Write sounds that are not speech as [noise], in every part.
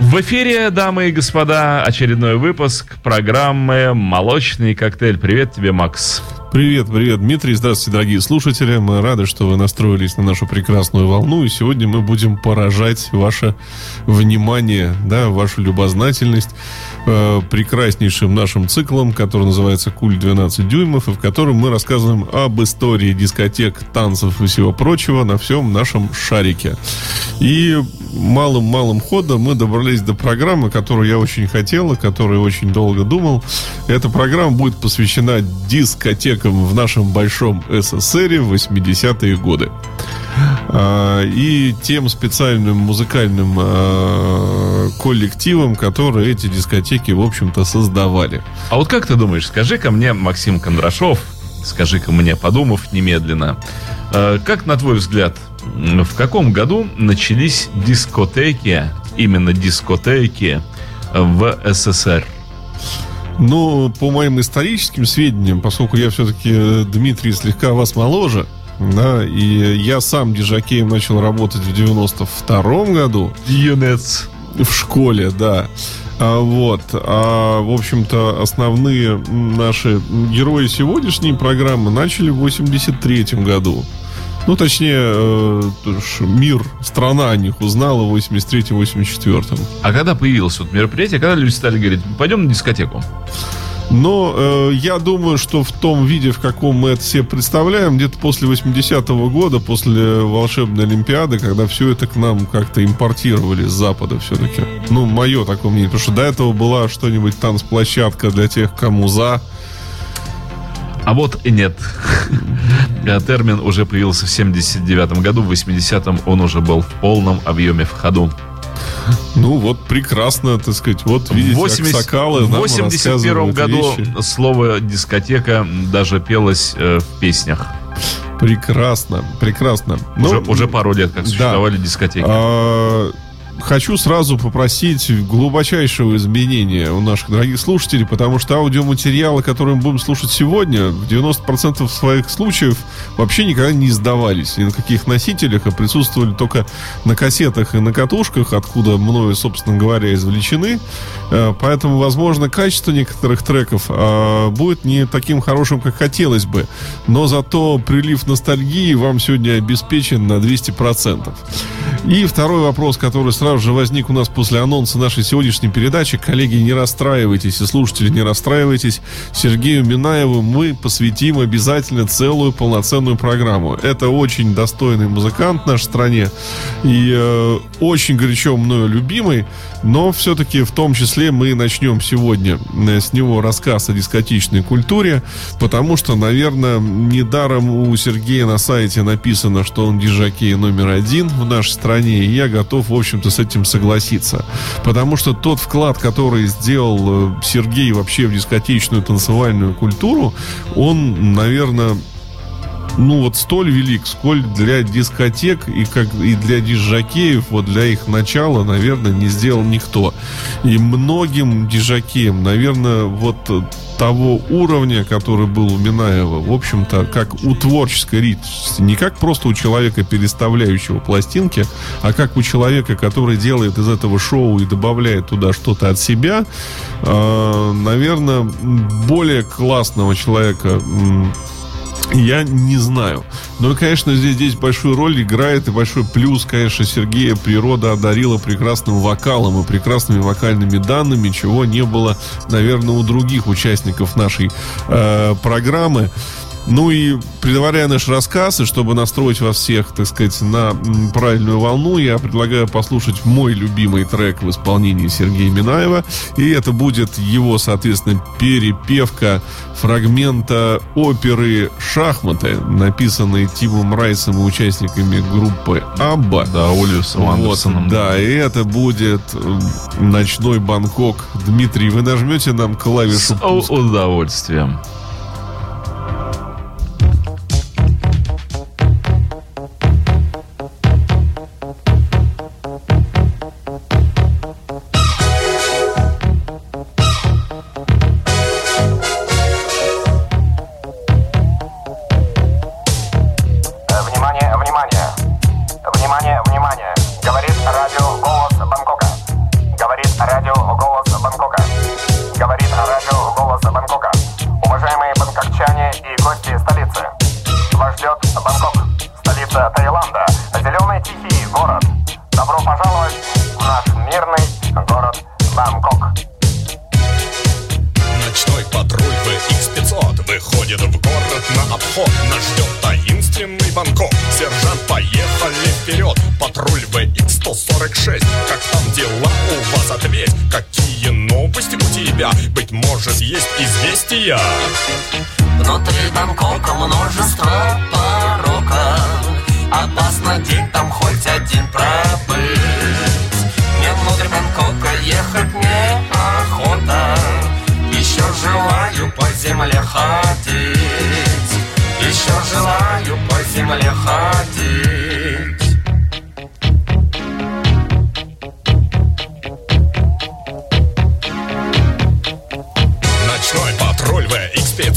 В эфире, дамы и господа, очередной выпуск программы «Молочный коктейль». Привет тебе, Макс. Привет, привет, Дмитрий. Здравствуйте, дорогие слушатели. Мы рады, что вы настроились на нашу прекрасную волну. И сегодня мы будем поражать ваше внимание, да, вашу любознательность э, прекраснейшим нашим циклом, который называется «Куль 12 дюймов», и в котором мы рассказываем об истории дискотек, танцев и всего прочего на всем нашем шарике. И малым-малым ходом мы добрались до программы, которую я очень хотел, и которую очень долго думал. Эта программа будет посвящена дискотекам в нашем большом СССР в 80-е годы. А, и тем специальным музыкальным а, коллективом, которые эти дискотеки, в общем-то, создавали. А вот как ты думаешь, скажи-ка мне, Максим Кондрашов, скажи-ка мне, подумав немедленно, а, как, на твой взгляд, в каком году начались дискотеки, именно дискотеки в СССР? Ну, по моим историческим сведениям, поскольку я все-таки, э, Дмитрий, слегка вас моложе, да, и я сам дижакеем начал работать в 92-м году. Юнец. В школе, да. А, вот. А, в общем-то, основные наши герои сегодняшней программы начали в 83-м году. Ну, точнее, э, мир, страна о них узнала в 83-84. А когда появилось вот мероприятие, когда люди стали говорить, пойдем на дискотеку? Но э, я думаю, что в том виде, в каком мы это себе представляем, где-то после 80-го года, после волшебной Олимпиады, когда все это к нам как-то импортировали с Запада все-таки. Ну, мое такое мнение. Потому что до этого была что-нибудь танцплощадка для тех, кому за. А вот и нет. [laughs] Термин уже появился в 79 году, в 80-м он уже был в полном объеме в ходу. Ну вот прекрасно, так сказать. Вот видите, 80, Аксакалы В 81 году вещи. слово дискотека даже пелось э, в песнях. Прекрасно, прекрасно. Уже, ну, уже пару лет, как существовали да. дискотеки. А, хочу сразу попросить глубочайшего изменения у наших дорогих слушателей, потому что аудиоматериалы, которые мы будем слушать сегодня, в 90% своих случаев вообще никогда не издавались ни на каких носителях, а присутствовали только на кассетах и на катушках, откуда мною, собственно говоря, извлечены. Э, поэтому, возможно, качество некоторых треков а, будет не таким хорошим, как хотелось бы. Но зато прилив ностальгии вам сегодня обеспечен на 200%. И второй вопрос, который сразу же возник у нас после анонса нашей сегодняшней передачи. Коллеги, не расстраивайтесь, и слушатели, не расстраивайтесь. Сергею Минаеву мы посвятим обязательно целую полноценную программу. Это очень достойный музыкант в нашей стране и э, очень горячо мною любимый, но все-таки в том числе мы начнем сегодня э, с него рассказ о дискотечной культуре, потому что, наверное, недаром у Сергея на сайте написано, что он диджакей номер один в нашей стране, и я готов, в общем-то, с этим согласиться. Потому что тот вклад, который сделал э, Сергей вообще в дискотечную танцевальную культуру, он, наверное, ну вот столь велик, сколь для дискотек и как и для дижакеев, вот для их начала, наверное, не сделал никто. И многим дижакеям, наверное, вот того уровня, который был у Минаева, в общем-то, как у творческой личности, не как просто у человека, переставляющего пластинки, а как у человека, который делает из этого шоу и добавляет туда что-то от себя, э, наверное, более классного человека я не знаю. Но, конечно, здесь, здесь большую роль играет и большой плюс, конечно, Сергея природа одарила прекрасным вокалом и прекрасными вокальными данными, чего не было, наверное, у других участников нашей э, программы. Ну и предваряя наш рассказ, и чтобы настроить вас всех, так сказать, на правильную волну, я предлагаю послушать мой любимый трек в исполнении Сергея Минаева. И это будет его, соответственно, перепевка фрагмента оперы «Шахматы», написанной Тимом Райсом и участниками группы «Абба». Да, Оливсом вот, Да, и это будет «Ночной Бангкок». Дмитрий, вы нажмете нам клавишу С удовольствием.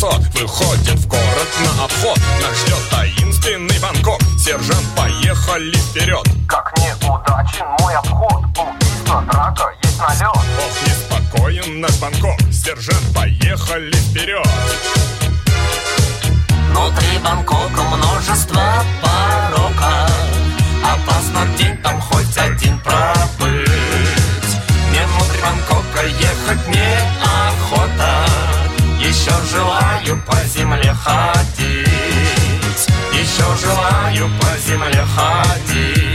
VX-500 выходит в город на обход. Нас ждет таинственный Бангкок. Сержант, поехали вперед Как неудачен мой обход. Убийство, драка, есть налет Ох, неспокоен наш Бангкок. Сержант, поехали вперед Внутри Бангкока множество порока. Опасно день там хоть один пробыть. Мне внутри Бангкока ехать не охота. Еще желаю по земле ходить. Еще желаю по земле ходить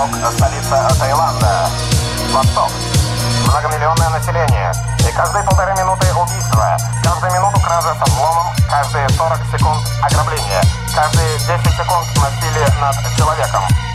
Бангкок – столица Таиланда. Восток. Многомиллионное население. И каждые полторы минуты убийства. Каждую минуту кража со взломом. Каждые 40 секунд ограбление. Каждые 10 секунд насилие над человеком.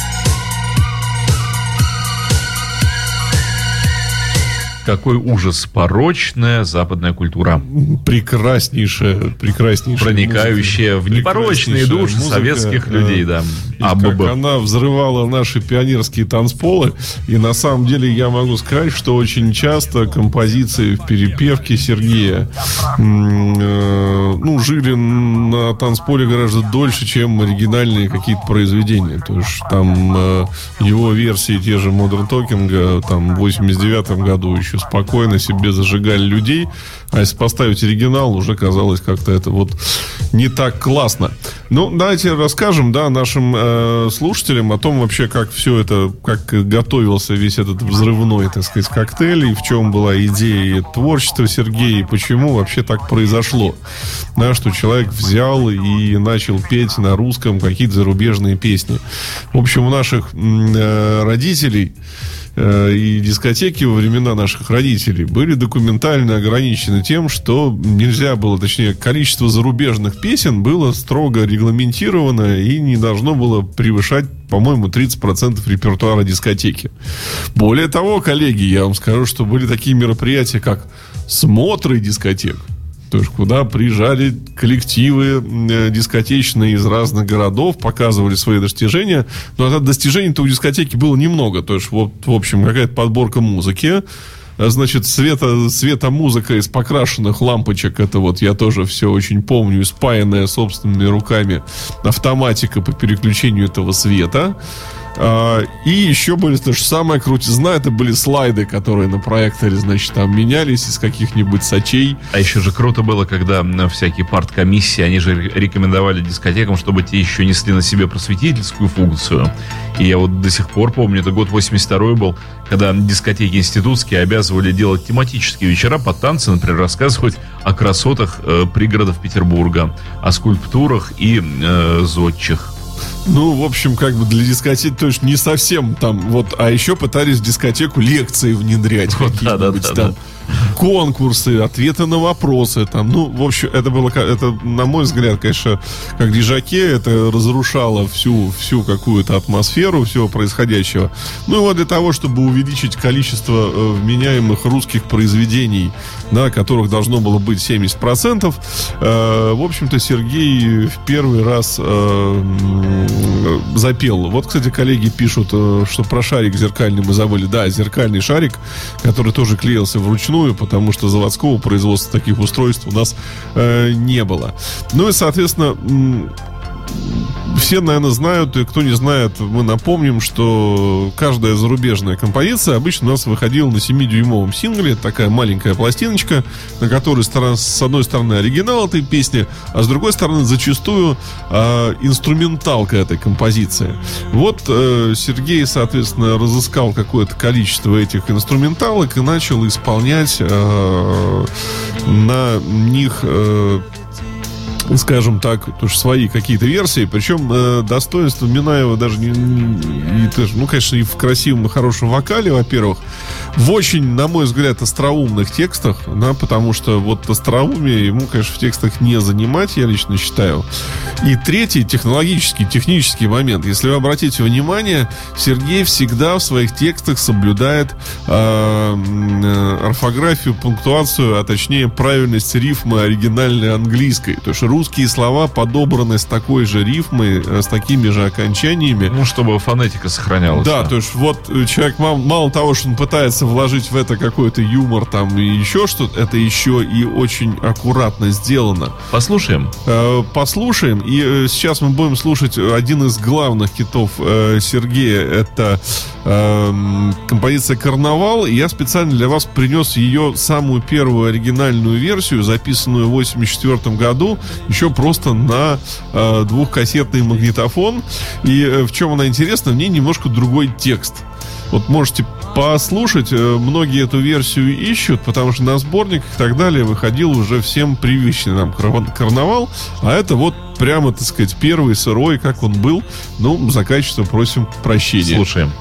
Какой ужас. Порочная западная культура. Прекраснейшая, прекраснейшая Проникающая музыка. в непорочные души музыка, советских людей, да. И АББ. как она взрывала наши пионерские танцполы. И на самом деле я могу сказать, что очень часто композиции в перепевке Сергея э, ну, жили на танцполе гораздо дольше, чем оригинальные какие-то произведения. То есть там э, его версии те же Modern Talking э, там в 89 году еще спокойно себе зажигали людей, а если поставить оригинал, уже казалось как-то это вот не так классно. Ну, давайте расскажем, да, нашим э, слушателям о том вообще, как все это, как готовился весь этот взрывной, так сказать, коктейль, и в чем была идея творчества Сергея, и почему вообще так произошло. Да, что человек взял и начал петь на русском какие-то зарубежные песни. В общем, у наших э, родителей э, и дискотеки во времена наших родителей были документально ограничены тем, что нельзя было, точнее, количество зарубежных песен было строго регламентировано и не должно было превышать, по-моему, 30% репертуара дискотеки. Более того, коллеги, я вам скажу, что были такие мероприятия, как смотры дискотек. То есть, куда приезжали коллективы э, дискотечные из разных городов, показывали свои достижения. Но от достижений-то у дискотеки было немного. То есть, вот, в общем, какая-то подборка музыки. А, Значит, света, света музыка из покрашенных лампочек, это вот я тоже все очень помню, спаянная собственными руками автоматика по переключению этого света. А, и еще были, то же самое крутизна, это были слайды, которые на проекторе, значит, там менялись из каких-нибудь сочей. А еще же круто было, когда всякие парткомиссии, они же ре- рекомендовали дискотекам, чтобы те еще несли на себе просветительскую функцию. И я вот до сих пор помню, это год 82 был, когда дискотеки институтские обязывали делать тематические вечера под танцы, например, рассказывать о красотах э, пригородов Петербурга, о скульптурах и э, зодчих. Ну, в общем, как бы для дискотеки, то есть не совсем там, вот, а еще пытались в дискотеку лекции внедрять. Вот, да, да, да, там, да. Конкурсы, ответы на вопросы, там, ну, в общем, это было, это, на мой взгляд, конечно, как дежаке, это разрушало всю, всю какую-то атмосферу всего происходящего. Ну, и вот для того, чтобы увеличить количество э, вменяемых русских произведений, да, которых должно было быть 70%, э, в общем-то, Сергей в первый раз э, запел. Вот, кстати, коллеги пишут, э, что про шарик зеркальный мы забыли. Да, зеркальный шарик, который тоже клеился вручную, потому что заводского производства таких устройств у нас э, не было. Ну и, соответственно, все, наверное, знают, и кто не знает, мы напомним, что каждая зарубежная композиция обычно у нас выходила на 7-дюймовом сингле. Такая маленькая пластиночка, на которой с одной стороны оригинал этой песни, а с другой стороны зачастую э, инструменталка этой композиции. Вот э, Сергей, соответственно, разыскал какое-то количество этих инструменталок и начал исполнять э, на них э, скажем так, тоже свои какие-то версии. Причем э, достоинство Минаева даже не, не, не, ну, конечно, и в красивом и хорошем вокале, во-первых, в очень, на мой взгляд, остроумных текстах, да, потому что вот остроумие ему, конечно, в текстах не занимать, я лично считаю. И третий технологический, технический момент. Если вы обратите внимание, Сергей всегда в своих текстах соблюдает э, э, орфографию, пунктуацию, а точнее правильность рифмы оригинальной английской. То есть русские слова подобраны с такой же рифмой, э, с такими же окончаниями. Ну, чтобы фонетика сохранялась. Да, то есть вот э, человек мало, того, что он пытается вложить в это какой-то юмор там и еще что-то, это еще и очень аккуратно сделано. Послушаем? Э, послушаем. И сейчас мы будем слушать один из главных хитов Сергея. Это эм, композиция «Карнавал». И я специально для вас принес ее самую первую оригинальную версию, записанную в 1984 году еще просто на э, двухкассетный магнитофон. И э, в чем она интересна, в ней немножко другой текст. Вот можете послушать, э, многие эту версию ищут, потому что на сборниках и так далее выходил уже всем привычный нам карнавал, а это вот прямо, так сказать, первый сырой, как он был. Ну, за качество просим прощения. Слушаем.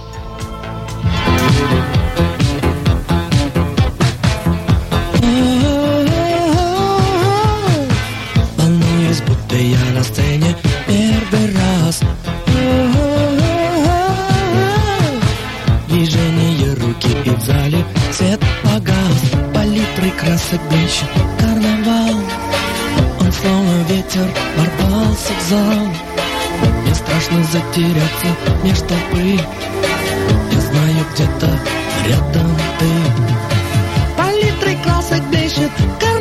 Красок блещет карнавал. Он словно ветер ворвался в зал. Мне страшно затеряться меж толпы Я знаю где-то рядом ты. Палитрой красок блещет карнавал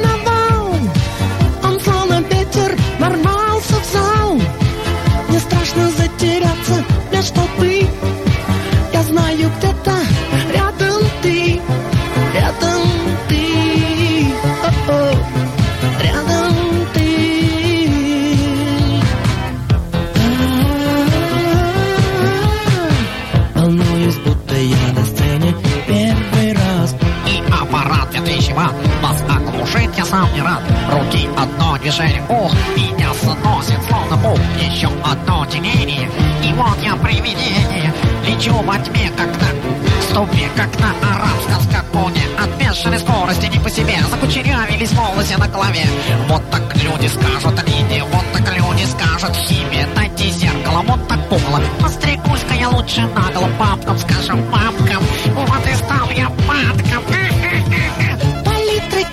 Еще одно тенение, и вот я привидение Лечу во тьме, как на ступе, как на арабском скакуне От бешеной скорости не по себе Закучерявились волосы на голове. Вот так люди скажут Лиде, вот так люди скажут Химия, дайте зеркало, вот так пугало Постригусь-ка я лучше наголо Папкам скажем, папкам Вот и стал я [laughs] падком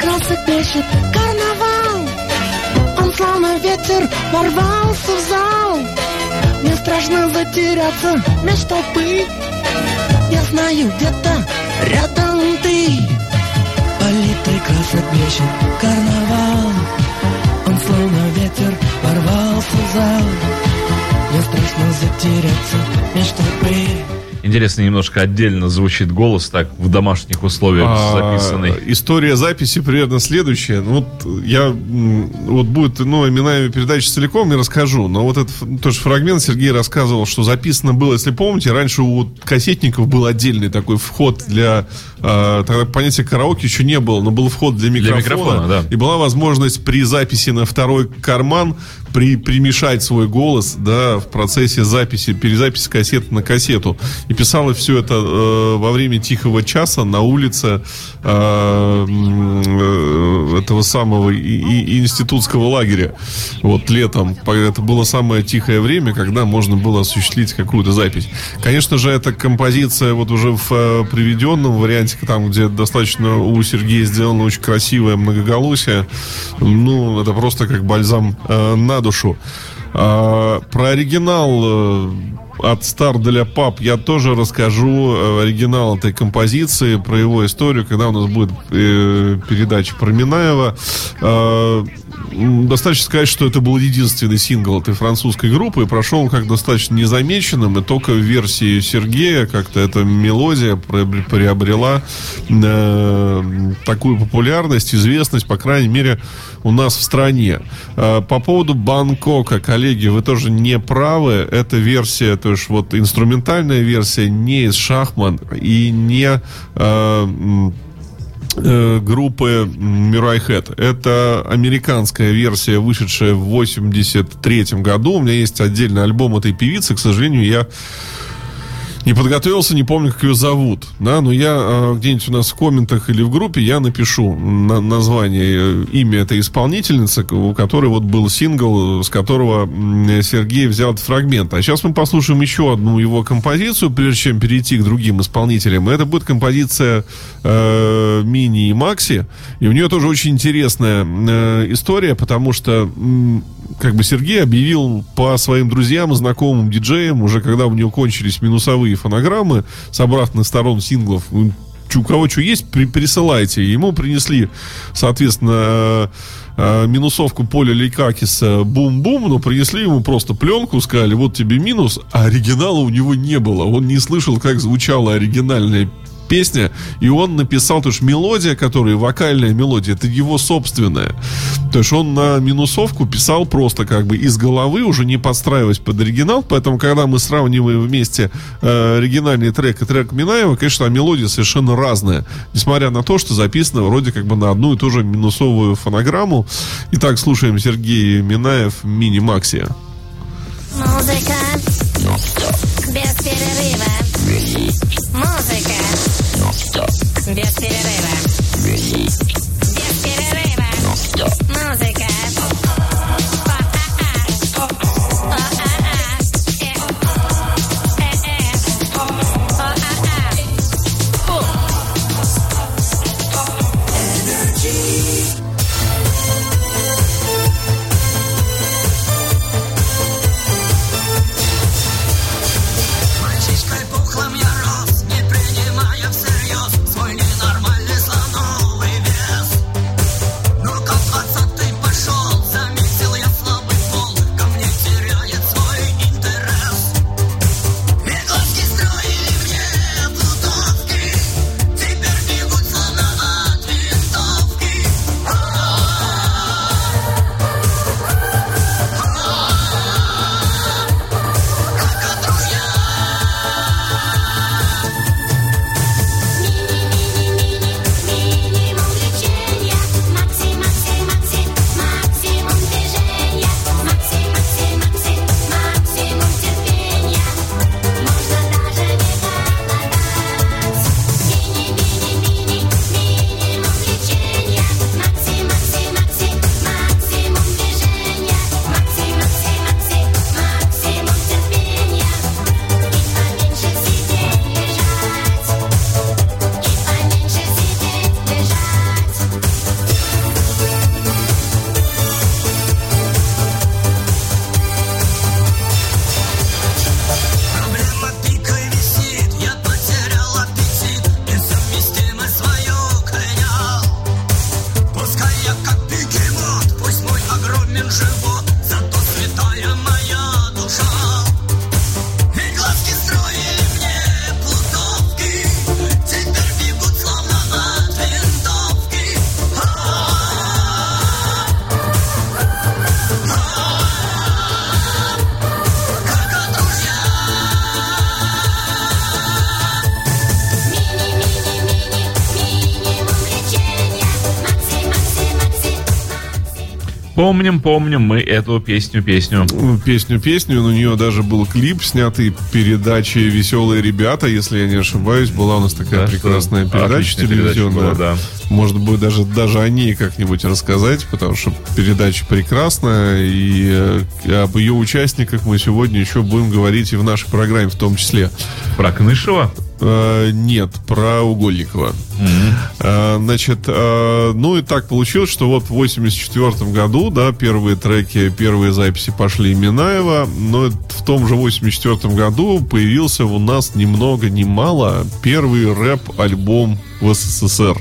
красок пишет карнавал ветер ворвался в зал. Мне страшно затеряться меж толпы Я знаю где-то рядом ты. Палитрой красок блещет карнавал. Он словно ветер ворвался в зал. Мне страшно затеряться меж толпы Интересно, немножко отдельно звучит голос, так, в домашних условиях а, записанный. История записи примерно следующая. Ну, вот я, вот будет, ну, имена передачи целиком, я расскажу. Но вот этот тоже фрагмент Сергей рассказывал, что записано было, если помните, раньше у кассетников был отдельный такой вход для, э, тогда понятия караоке еще не было, но был вход для микрофона. Для микрофона, да. И была возможность при записи на второй карман при, примешать свой голос, да, в процессе записи, перезаписи кассеты на кассету. И писала все это э, во время тихого часа на улице э, э, этого самого и, и, институтского лагеря. Вот летом. Это было самое тихое время, когда можно было осуществить какую-то запись. Конечно же, эта композиция вот уже в э, приведенном варианте, там, где достаточно у Сергея сделано очень красивое многоголосие, ну, это просто как бальзам э, на душу. А, про оригинал э, от Star для Пап я тоже расскажу э, оригинал этой композиции, про его историю, когда у нас будет э, передача про Минаева. Э, м, достаточно сказать, что это был единственный сингл этой французской группы, и прошел как достаточно незамеченным, и только в версии Сергея как-то эта мелодия приобр- приобрела э, такую популярность, известность, по крайней мере, у нас в стране. Э, по поводу Бангкока, коллеги, вы тоже не правы. Эта версия, то есть вот инструментальная версия не из Шахман и не э, группы Мирай Хэт. Это американская версия, вышедшая в 83 году. У меня есть отдельный альбом этой певицы. К сожалению, я не подготовился, не помню, как ее зовут. Да, но я э, где-нибудь у нас в комментах или в группе я напишу на- название, э, имя этой исполнительницы, у которой вот был сингл, с которого Сергей взял этот фрагмент. А сейчас мы послушаем еще одну его композицию, прежде чем перейти к другим исполнителям. Это будет композиция э, Мини и Макси. И у нее тоже очень интересная э, история, потому что м, как бы Сергей объявил по своим друзьям и знакомым диджеям, уже когда у него кончились минусовые фонограммы с обратных сторон синглов, у кого что есть, при- присылайте. Ему принесли, соответственно, э, э, минусовку Поля Лейкакиса «Бум-бум», но принесли ему просто пленку, сказали, вот тебе минус, а оригинала у него не было. Он не слышал, как звучала оригинальная песня, и он написал, то есть мелодия, которая вокальная мелодия, это его собственная. То есть он на минусовку писал просто как бы из головы, уже не подстраиваясь под оригинал, поэтому когда мы сравниваем вместе э, оригинальный трек и трек Минаева, конечно, мелодия совершенно разная, несмотря на то, что записано вроде как бы на одну и ту же минусовую фонограмму. Итак, слушаем Сергей Минаев «Мини-Максия». Музыка без перерыва. Помним, помним мы эту песню-песню. Ну, песню-песню, у нее даже был клип, снятый передачи «Веселые ребята», если я не ошибаюсь, была у нас такая Да, что прекрасная передача отличная передача телевизионная. была, да. Может быть, даже, даже о ней как-нибудь рассказать, потому что передача прекрасная, и э, об ее участниках мы сегодня еще будем говорить и в нашей программе в том числе. Про Кнышева? Э, нет, про Угольникова. Э, значит, ну и так получилось, что вот в 84 году, да, первые треки, первые записи пошли Минаева, но в том же 84 году появился у нас ни много ни мало первый рэп-альбом в СССР.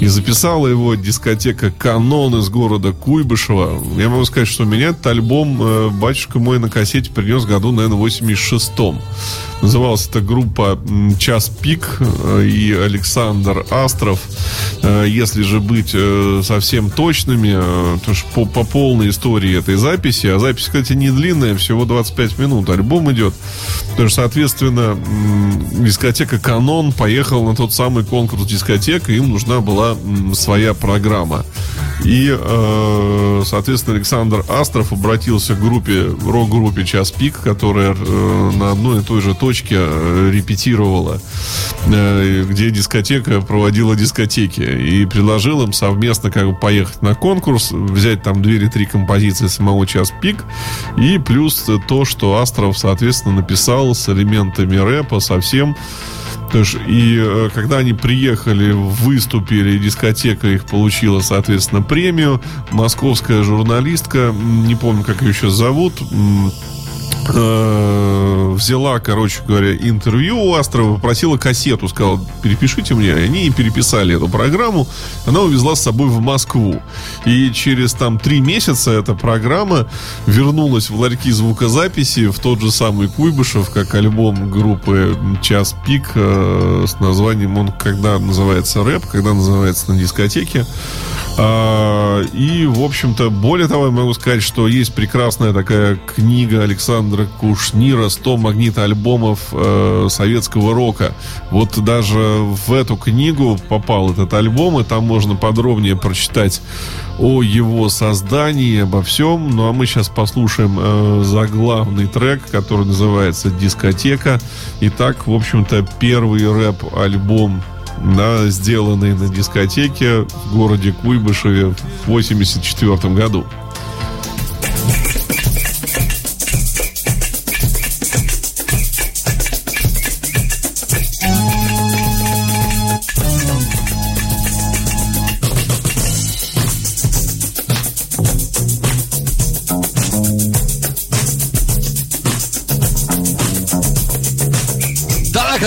И записала его дискотека «Канон» из города Куйбышева. Я могу сказать, что меня этот альбом э, батюшка мой на кассете принес году, наверное, в 86-м. Называлась эта группа «Час пик» э, и Александр Астров. Э, Если же быть совсем точными, то есть по, по полной истории этой записи, а запись, кстати, не длинная, всего 25 минут, альбом идет. То есть, соответственно, дискотека «Канон» поехала на тот самый конкурс дискотек, и им нужна была м, своя программа. И, э, соответственно, Александр Астров обратился к группе, рок-группе «Час пик», которая э, на одной и той же точке э, репетировала, где дискотека проводила дискотеки. И предложил им совместно как бы поехать на конкурс, взять там две или три композиции самого «Час пик», и плюс то, что Астров, соответственно, написал с элементами рэпа совсем то есть, и э, когда они приехали, выступили, дискотека их получила, соответственно, премию. Московская журналистка, не помню, как ее сейчас зовут, э, взяла, короче говоря, интервью у Астрова, попросила кассету, сказала, перепишите мне. И они переписали эту программу. Она увезла с собой в Москву. И через там три месяца эта программа вернулась в ларьки звукозаписи в тот же самый Куйбышев, как альбом группы «Час пик» э, с названием, он когда называется рэп, когда называется на дискотеке. А, и, в общем-то, более того, я могу сказать, что есть прекрасная такая книга Александра Кушнира «100 магнитоальбомов э, советского рока». Вот даже в эту книгу попал этот альбом, и там можно подробнее прочитать о его создании, обо всем. Ну а мы сейчас послушаем э, заглавный трек, который называется «Дискотека». Итак, в общем-то, первый рэп-альбом да, сделанный на дискотеке в городе Куйбышеве в 84 году.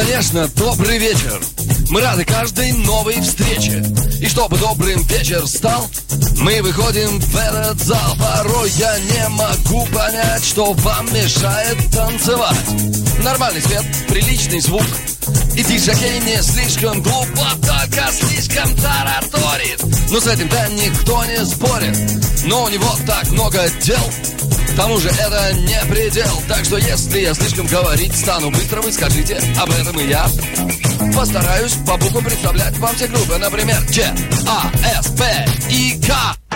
Конечно, добрый вечер. Мы рады каждой новой встрече. И чтобы добрым вечер стал, мы выходим в этот зал. Порой я не могу понять, что вам мешает танцевать. Нормальный свет, приличный звук. И диджокей не слишком глупо, только слишком тараторит. Но с этим-то никто не спорит. Но у него так много дел. Тому же это не предел. Так что если я слишком говорить стану быстро Вы скажите об этом и я. Постараюсь по буквам представлять вам все группы Например, Ч, А, С, П и К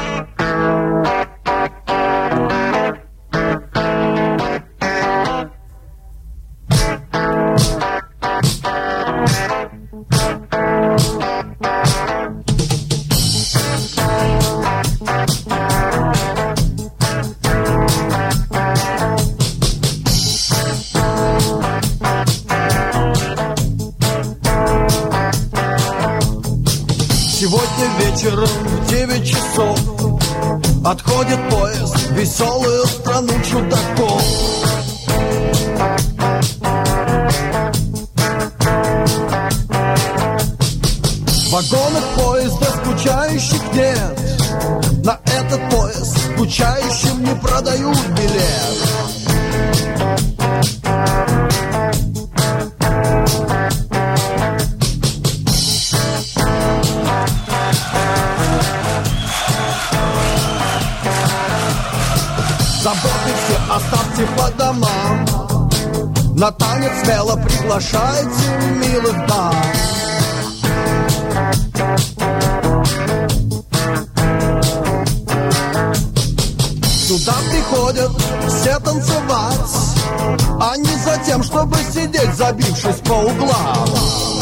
скучающим не продают билет. Заботы все оставьте по домам. На танец смело приглашайте милых дам приходят все танцевать А не за тем, чтобы сидеть, забившись по углам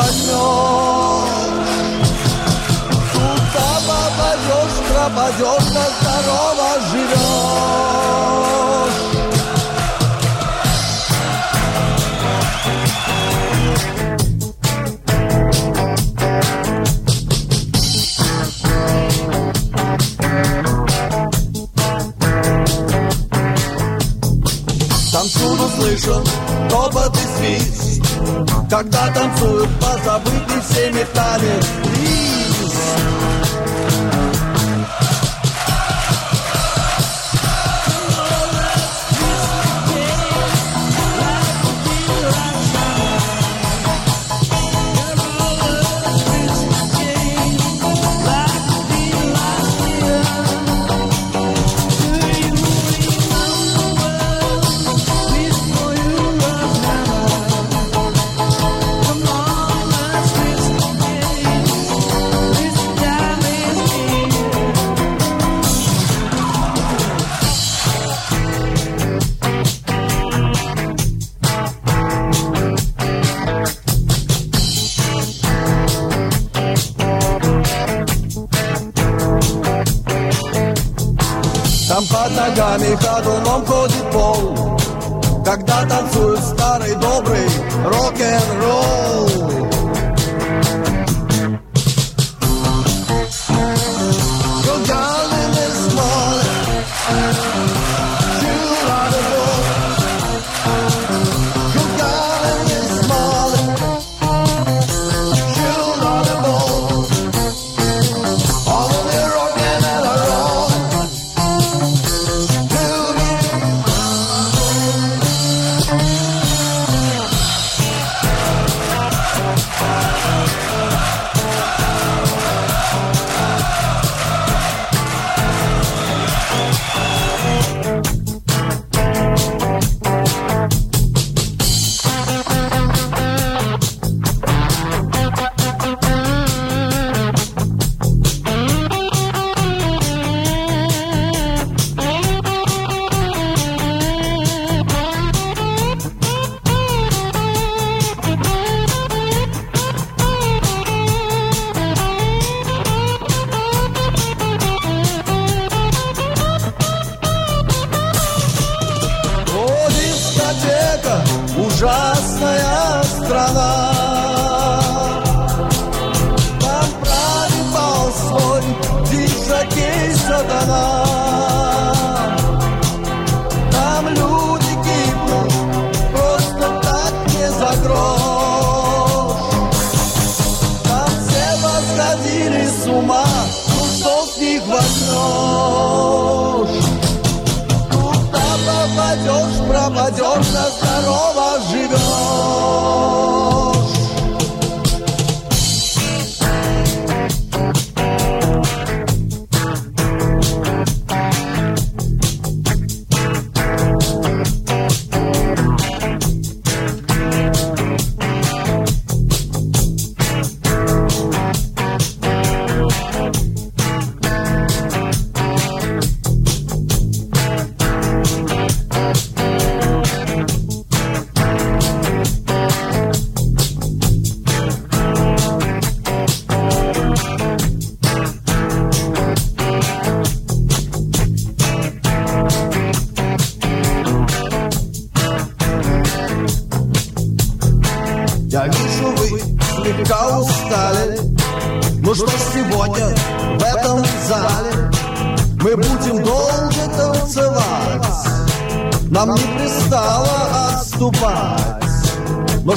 возьмешь. Туда попадешь, пропадешь, на здорово живешь. Там слышу, слышен топот и свист, когда танцуют по se me pare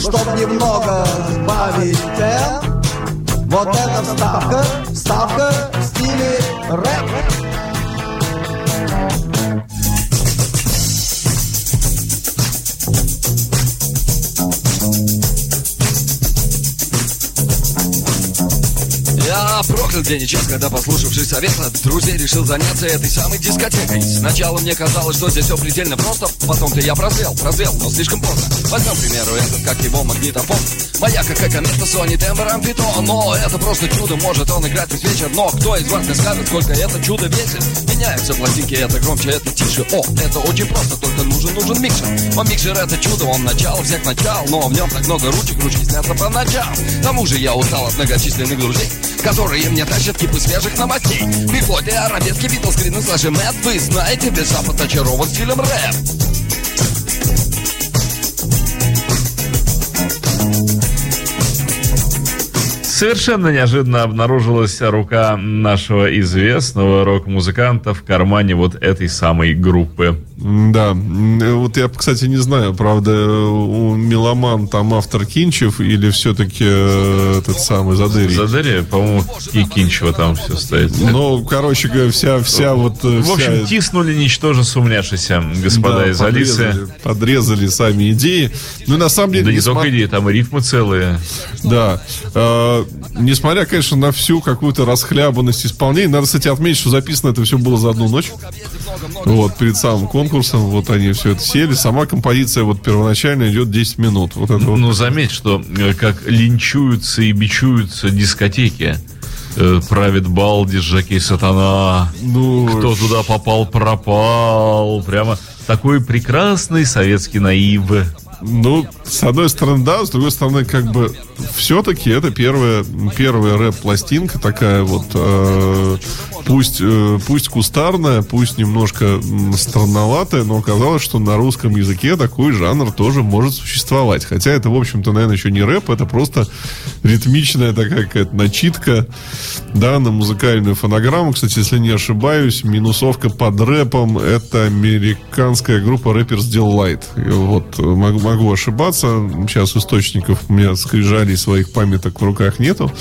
Чтоб немного сбавить тем, Вот эта вставка. День и час, когда, послушавшись совета Друзей решил заняться этой самой дискотекой. Сначала мне казалось, что здесь все предельно просто Потом-то я прозрел, прозрел, но слишком поздно. Возьмем, к примеру, этот, как его магнитофон Маяк, Akai, Комета Sony Тембр Амфитон Но это просто чудо, может он играть весь вечер. Но кто из вас мне скажет, сколько это чудо весит? Меняются пластинки, это громче, это тише. О, это очень просто, только нужен, нужен микшер. Он микшер это чудо, он начало всех начал. Но в нем так много ручек, ручки снятся по ночам. К тому же я устал от многочисленных друзей Которые мне тащат кипы свежих новостей. Бигбой, арабески, Битлз, Грин и Слэш Мэтт Вы знаете, весь Запад очарован стилем рэп Совершенно неожиданно обнаружилась рука нашего известного рок-музыканта в кармане вот этой самой группы. Да, М, вот я, кстати, не знаю, правда, у Меломан там автор Кинчев или все-таки этот самый Задырий? Задери, по-моему, и Кинчева там все стоит. Ну, короче говоря, вся, вся вот... э, В общем, вся- тиснули ничтоже сумняшися, господа да, из Алисы. подрезали, подрезали сами идеи. Ну, на самом деле... Да не несма- только идеи, там и рифмы целые. Да. Э, несмотря, конечно, на всю какую-то расхлябанность исполнения, надо, кстати, отметить, что записано это все было за одну ночь. Вот, перед самым конкурсом, вот они все это сели. Сама композиция вот первоначально идет 10 минут. Вот это вот. Ну, заметь, что э, как линчуются и бичуются дискотеки. Э, Правит Балди, Жаки Сатана. Ну, Кто туда попал, пропал. Прямо такой прекрасный советский наив. Ну, с одной стороны, да, с другой стороны, как бы все-таки это первая, первая рэп-пластинка такая вот, э, пусть, э, пусть кустарная, пусть немножко странноватая, но оказалось, что на русском языке такой жанр тоже может существовать. Хотя это, в общем-то, наверное, еще не рэп, это просто ритмичная такая какая-то начитка, да, на музыкальную фонограмму. Кстати, если не ошибаюсь, минусовка под рэпом это американская группа Rappers Delight. И Вот, э, могу, могу ошибаться. Сейчас источников у меня скрижалей своих памяток в руках нету.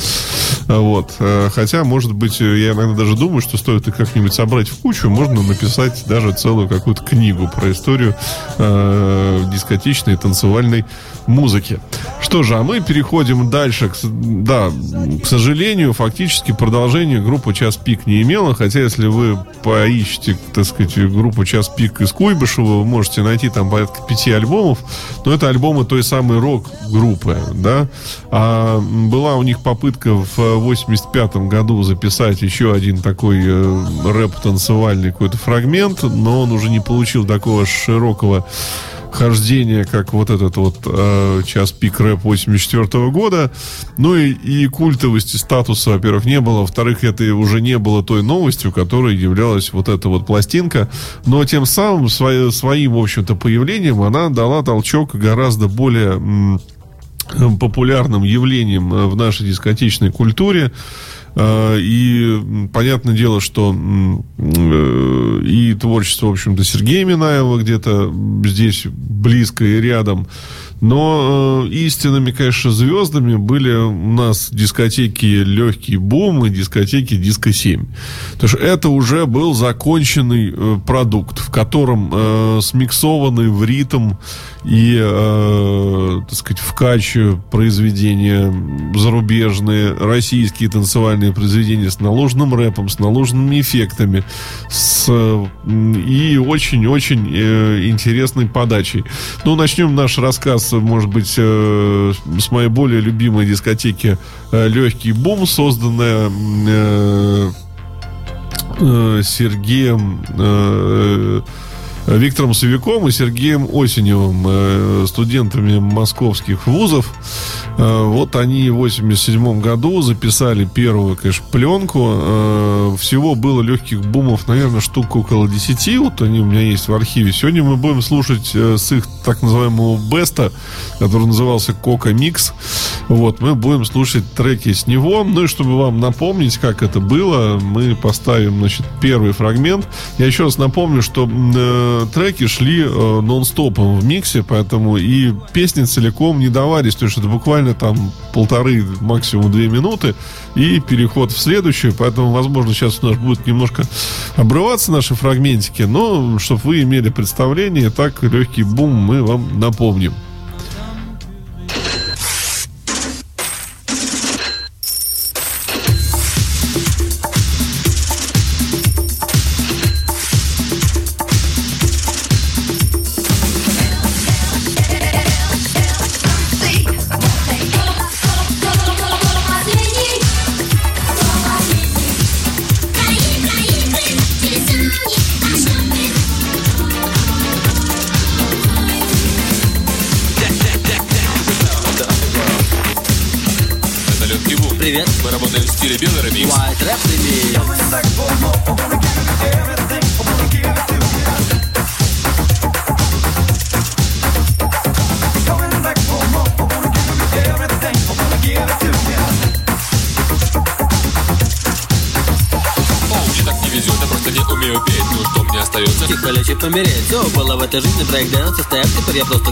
Вот. э, Хотя, может быть, я иногда даже думаю, что стоит их как-нибудь собрать в кучу, можно написать даже целую какую-то книгу про историю э, дискотечной танцевальной музыки. Что же, а мы переходим дальше. К Да, к сожалению, фактически продолжение группа «Час пик» не имела, хотя если вы поищете, так сказать, группу «Час пик» из Куйбышева, вы можете найти там порядка пяти альбомов, но это альбомы той самой рок-группы, да. А была у них попытка в 85 году записать еще один такой э, рэп-танцевальный какой-то фрагмент, но он уже не получил такого широкого хождения, как вот этот вот э, час пик рэп 84 года. Ну и, и культовости статуса, во-первых, не было. Во-вторых, это уже не было той новостью, которой являлась вот эта вот пластинка. Но тем самым свое- своим, в общем-то, появлением она дала толчок гораздо более популярным явлением э, в нашей дискотечной культуре. Э, И понятное дело, что э, и творчество, в общем-то, Сергея Минаева где-то здесь близко и рядом. Но э, истинными, конечно, звездами были у нас дискотеки «Легкий бум» и дискотеки «Диско-7». Потому что это уже был законченный э, продукт, в котором э, смиксованы в ритм и, э, так сказать, в каче произведения зарубежные, российские танцевальные произведения с наложенным рэпом, с наложенными эффектами, с, э, и очень-очень э, интересной подачей. Ну, начнем наш рассказ, может быть, э, с моей более любимой дискотеки э, «Легкий бум», созданная э, Сергеем Виктором Савиком и Сергеем Осеневым, э, студентами московских вузов. Э, Вот они в 87 году записали первую, конечно, пленку. Э, Всего было легких бумов, наверное, штук около 10. Вот они у меня есть в архиве. Сегодня мы будем слушать э, с их так называемого беста, который назывался Кока Микс. Вот, мы будем слушать треки с него. Ну и чтобы вам напомнить, как это было, мы поставим, значит, первый фрагмент. Я еще раз напомню, что э, треки шли э, нон-стопом в миксе, поэтому и песни целиком не давались, то есть это буквально там полторы, максимум две минуты, и переход в следующую, поэтому, возможно, сейчас у нас будет немножко обрываться наши фрагментики, но, чтобы вы имели представление, так легкий бум мы вам напомним. Austria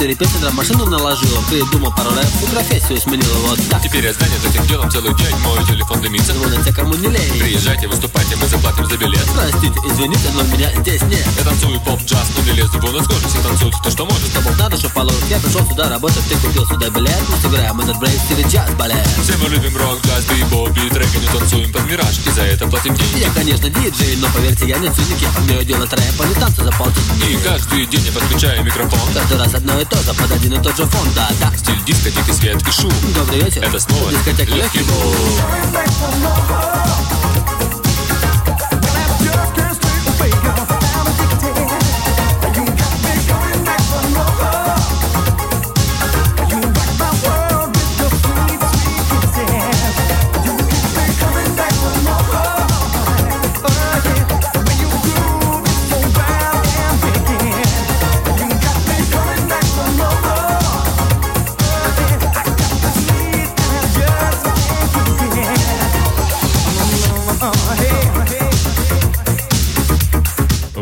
четыре песни, драм-машину наложил. Придумал пару рэп, и профессию сменил вот так. Теперь я занят этим делом целый день Мой телефон дымится Звонят кому не лень. Приезжайте, выступайте, мы заплатим за билет Простите, извините, но меня здесь нет. Я танцую поп-джаз, ну не лезу на скорость Все танцуют то, что может Чтобы надо, что положить. Я пришел сюда работать, ты купил сюда билет. Мы сыграем этот брейк стиле джаз, балет. Все мы любим рок, джаз, бибоп и треки Не танцуем под мираж и за это платим деньги Я, конечно, диджей, но поверьте, я не циник. Я умею делать рэп, а не танцы за полчаса. И каждый день я подключаю микрофон Каждый раз одно и то же, под один и тот же фон, да, да. Стиль диска, дикий свет и шум Добрый вечер. Это снова Дискотека легкий легкий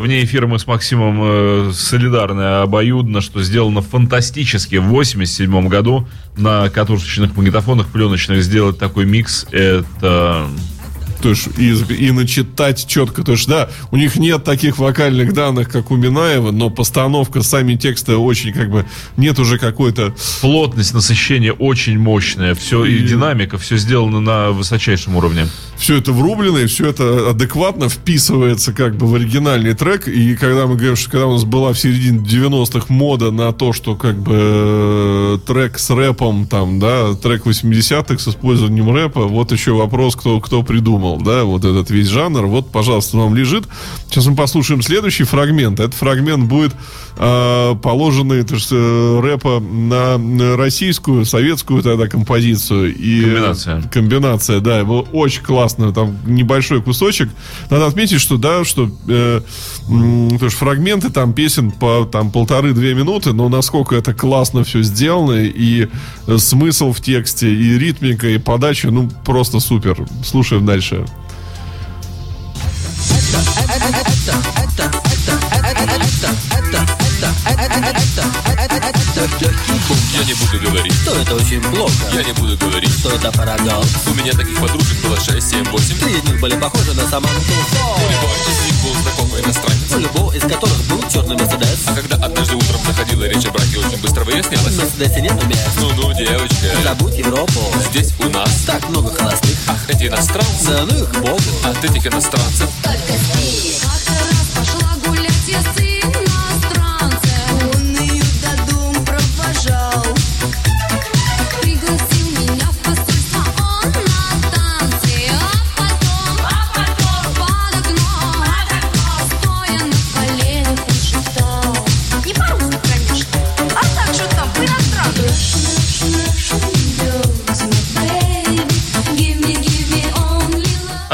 Вне эфира мы с Максимом э, солидарны обоюдно, что сделано фантастически в 87 году на катушечных магнитофонах пленочных сделать такой микс. Это То есть и, и начитать четко. То есть, да, у них нет таких вокальных данных, как у Минаева, но постановка, сами тексты очень как бы нет уже какой-то плотность насыщения очень мощная. Все и, И- динамика, все сделано на высочайшем уровне. все это врублено, и все это адекватно вписывается как бы в оригинальный трек. И когда мы говорим, что когда у нас была в середине 90-х мода на то, что как бы э, трек с рэпом, там, да, трек 80-х с использованием рэпа, вот еще вопрос, кто, кто придумал, да, вот этот весь жанр. Вот, пожалуйста, вам лежит. Сейчас мы послушаем следующий фрагмент. Этот фрагмент будет э, положенный то есть, э, рэпа на российскую, советскую тогда композицию. И, Комбинация. комбинация, да, было очень классно. Там небольшой кусочек. Надо отметить, что да, что э, м, то есть фрагменты там песен по там полторы-две минуты, но насколько это классно все сделано и э, смысл в тексте, и ритмика, и подача, ну просто супер. Слушаем дальше. Я не буду говорить, Что это очень плохо? я не буду говорить Что это парадокс? У меня таких подружек было 6, 7, 8 Три из них были похожи на Саманту Фокс. Любой из них был знакомый иностранец У любого из которых был черный Мерседес. А когда однажды утром заходила речь о браке, очень быстро В выяснялось Мерседесе нету мест. Ну-ну, девочка, Забудь Европу. здесь у нас Так много холостых. Ах, эти иностранцы Да ну их богу. От этих иностранцев Как-то раз пошла гулять я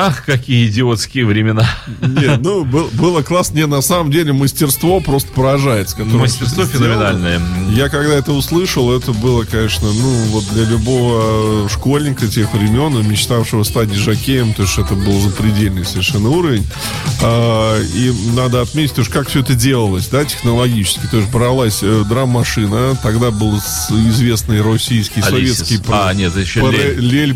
Ах, какие идиотские времена. Нет, ну, был- было классно. Не, на самом деле мастерство просто поражает. Мастерство феноменальное. Я когда это услышал, это было, конечно, ну, вот для любого школьника тех времен, мечтавшего стать диджакеем, то есть это был запредельный совершенно уровень. А, и надо отметить, уж как все это делалось, да, технологически. То есть бралась э, драм-машина, тогда был известный российский, Алисис. советский... А, нет, еще Лель. Лель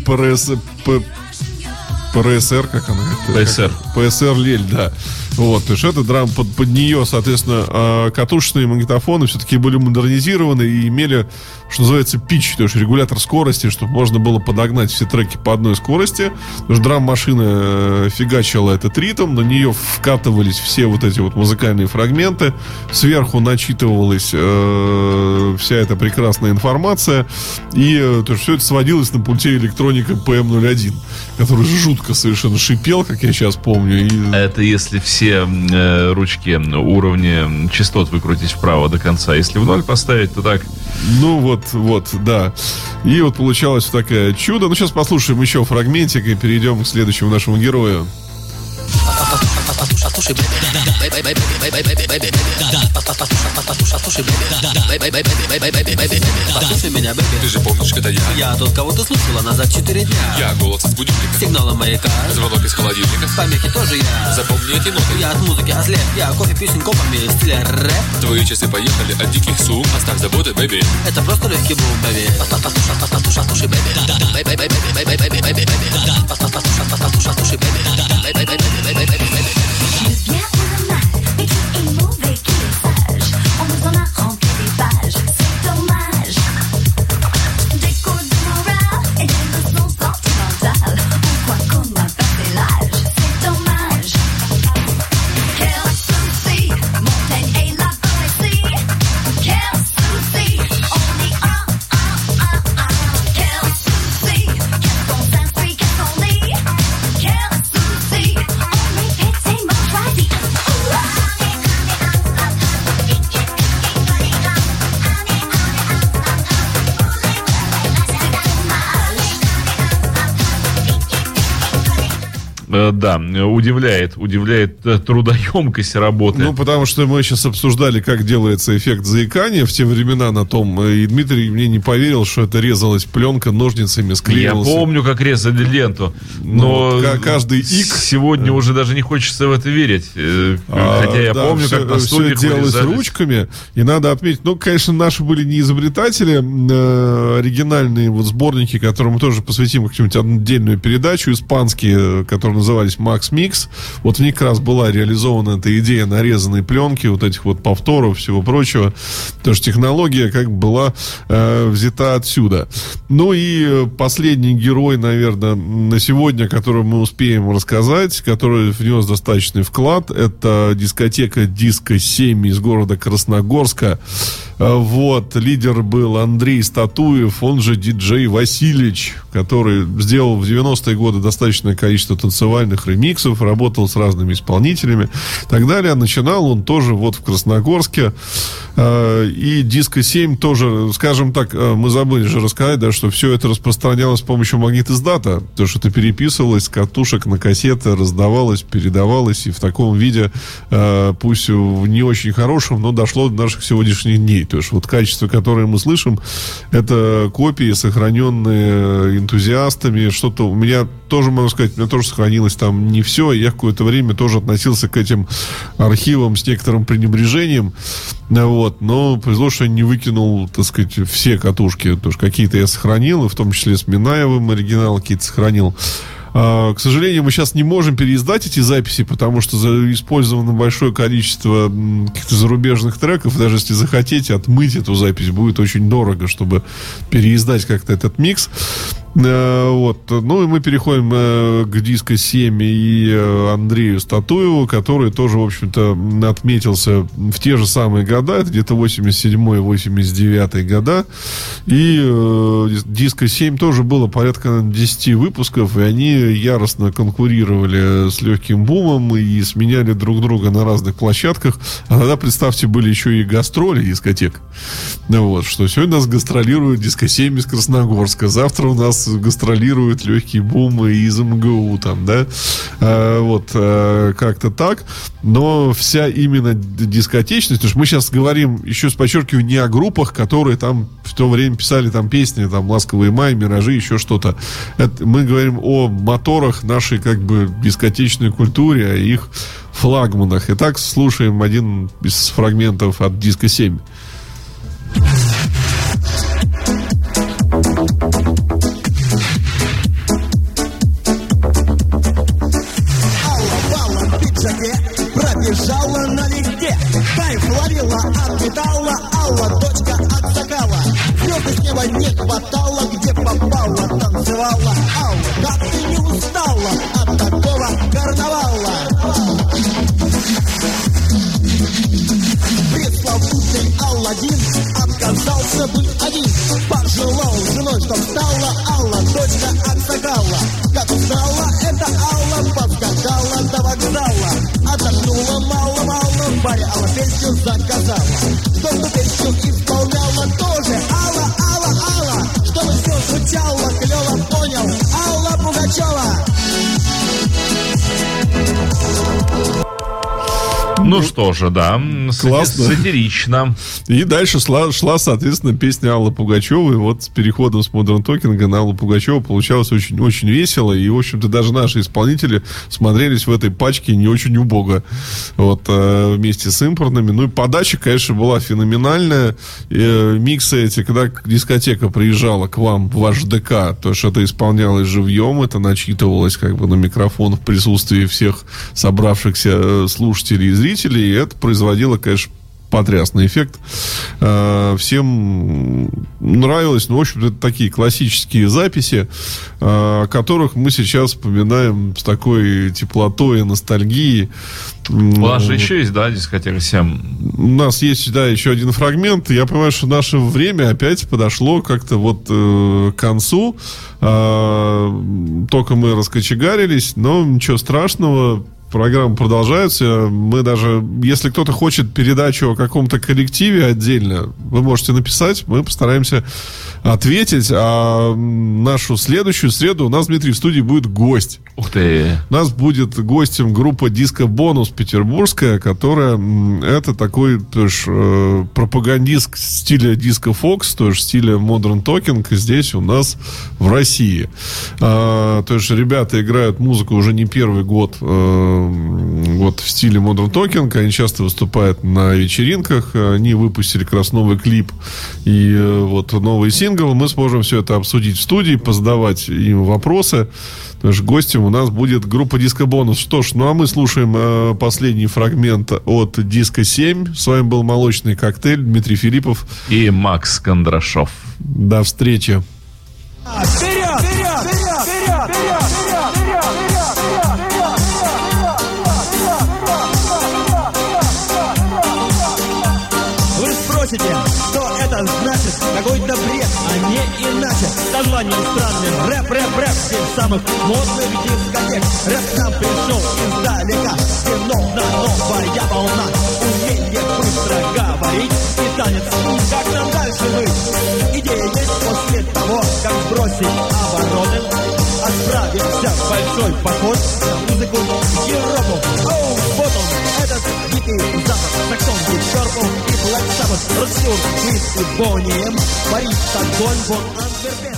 ПРСР, как она? ПСР. ПСР Лель, да. Вот, то есть это драм под, под нее, соответственно, а, катушечные магнитофоны все-таки были модернизированы и имели, что называется, пич, то есть регулятор скорости, чтобы можно было подогнать все треки по одной скорости. Потому что драм-машина э, фигачила этот ритм, на нее вкатывались все вот эти вот музыкальные фрагменты, сверху начитывалась э, вся эта прекрасная информация, и э, то есть все это сводилось на пульте электроника PM01, который жутко жутко совершенно шипел, как я сейчас помню. И Это если все э, ручки уровня частот выкрутить вправо до конца. Если в ноль поставить, то так. Ну вот, вот, да. И вот получалось такое чудо. Ну, сейчас послушаем еще фрагментик и перейдем к следующему нашему герою. Послушай, послушай, послушай меня, бэби. Ты же помнишь, это я Я тот, кого ты слышала назад четыре дня. Я голос из будильника Сигналом маяка, Звонок из холодильника помехи тоже я. Запомни эти ноты Я от музыки ослеп, я кофе песен копами в стиле рэп. Твои часы поехали от диких сум Оставь заботы, бэби Это просто легкий бум, бэби. Послушай, послушай, послушай, бэби. Да, да, бэби, бэби, бэби, бэби, бэби, бэби. Да, да, послушай, послушай, послушай, бэби. Да, удивляет, удивляет э, трудоемкость работы. Ну, потому что мы сейчас обсуждали, как делается эффект заикания в те времена на том, э, и Дмитрий мне не поверил, что это резалась пленка ножницами, Я склеивалась. помню, как резали ленту, но Ну, ка- каждый ик- сегодня уже даже не хочется в это верить. Э, А, Хотя я да, помню, всё- как на студиях делалось вырезались. ручками. И надо отметить, ну, конечно, наши были не изобретатели, э, оригинальные вот сборники, которым мы тоже посвятим как-нибудь отдельную передачу, испанские, э, которые назывались Max Mix. Вот в них как раз была реализована эта идея нарезанной пленки, вот этих вот повторов, всего прочего. Потому что технология как бы была э, взята отсюда. Ну и э, последний герой, наверное, на сегодня, который мы успеем рассказать, который внес достаточный вклад, это дискотека Диско 7 из города Красногорска. Э, Вот, лидер был Андрей Статуев, он же диджей Васильевич, который сделал в 90-е годы достаточное количество танцевальных ремиксов, работал с разными исполнителями и так далее. Начинал он тоже вот в Красногорске. Э, И Диско 7 тоже, скажем так, э, мы забыли же рассказать, да, что все это распространялось с помощью магнитоиздата. То, что это переписывалось с катушек на кассеты, раздавалось, передавалось. И в таком виде, пусть в не очень хорошем, но дошло до наших сегодняшних дней. То есть вот качество, которое мы слышим, это копии, сохраненные энтузиастами. Что-то у меня тоже, могу сказать, у меня тоже сохранилось там не все. Я какое-то время тоже относился к этим архивам с некоторым пренебрежением. Вот. Но повезло, что я не выкинул, так сказать, все катушки. Потому что какие-то я сохранил, и в том числе с Минаевым оригинал какие-то сохранил. А, К сожалению, мы сейчас не можем переиздать эти записи, потому что использовано большое количество каких-то зарубежных треков. Даже если захотите отмыть эту запись, будет очень дорого, чтобы переиздать как-то этот микс. Э, Вот. Ну и мы переходим э, к диско 7 и э, Андрею Статуеву, который тоже, в общем-то, отметился в те же самые года, это где-то 87-89 года. И э, диско 7 тоже было порядка наверное, 10 выпусков, и они яростно конкурировали с легким бумом и сменяли друг друга на разных площадках. А тогда, представьте, были еще и гастроли дискотек. Ну вот, что сегодня нас гастролирует диско 7 из Красногорска, завтра у нас гастролирует легкий бум из МГУ там, да, А, вот, а, как-то так, но вся именно дискотечность, потому что мы сейчас говорим, еще с подчеркиваю, не о группах, которые там в то время писали там песни, там «Ласковый май», «Миражи», еще что-то. Это, мы говорим о моторах нашей как бы дискотечной культуре, о их флагманах. Итак, слушаем один из фрагментов от диска 7. Слова не хватало, где попала, Танцевала. Алла, как ты не устала От такого карнавала. Пресловутый Алладин Отказался бы один. Пожелал женой, чтоб стала Алла, дочка от сокала Как узнала эта Алла Подскакала до вокзала. Отдохнула мало-мало В баре Алла песню заказала. Чтобы песню Ну что же, да, Классно. сатирично. И дальше шла, шла, соответственно, песня Аллы Пугачевой. Вот с переходом с Modern Talking на Аллу Пугачеву получалось очень, очень весело. И, в общем-то, даже наши исполнители смотрелись в этой пачке не очень убого. Вот, э, вместе с импортными. Ну и подача, конечно, была феноменальная. Э, миксы эти, когда дискотека приезжала к вам в ваш ДК, то что это исполнялось живьем, это начитывалось как бы на микрофон в присутствии всех собравшихся э, слушателей и зрителей, и это производило, конечно, потрясный эффект. Э, Всем нравилось. Ну, в общем-то, это такие классические записи, э, о которых мы сейчас вспоминаем с такой теплотой и ностальгией. У вас же еще есть, да, дискотека 7? У нас есть, да, еще один фрагмент. Я понимаю, что наше время опять подошло как-то вот э, к концу. Только мы раскочегарились, но ничего страшного. Программа продолжается. Мы даже, если кто-то хочет передачу о каком-то коллективе отдельно, вы можете написать, мы постараемся ответить. А нашу следующую среду у нас, Дмитрий, в студии будет гость. Ух ты. У нас будет гостем группа Диско Бонус петербургская, которая это такой тоже э, пропагандист стиля Диско Фокс, тоже стиля Modern Talking здесь у нас в России. А, то есть ребята играют музыку уже не первый год э, вот в стиле Modern Talking. Они часто выступают на вечеринках. Они выпустили как раз новый клип и э, вот новый сингл. Мы сможем все это обсудить в студии, позадавать им вопросы. Потому что гостем у нас будет группа Диско Бонус. Что ж, ну а мы слушаем э, последний фрагмент от Диско 7. С вами был Молочный коктейль Дмитрий Филиппов. И Макс Кондрашов. До встречи. Вперед! Вперед! Вперед! Вперед! Это значит? Какой-то бред, а не иначе. Названием странным. Рэп, рэп, рэп. Здесь самых модных дискотек. Рэп нам пришел издалека. Виновна новая волна. Умение быстро говорить и танец. Как нам дальше быть? Идея есть после того, как сбросить обороны. Отправимся в большой поход на музыку Европу. Оу, вот он, этот дикий запад. Саксон, Deep Purple и Black Sabbath. Ротсюр, Крис и Бонни М. Париж, Стокгольм, Бон Антверпен.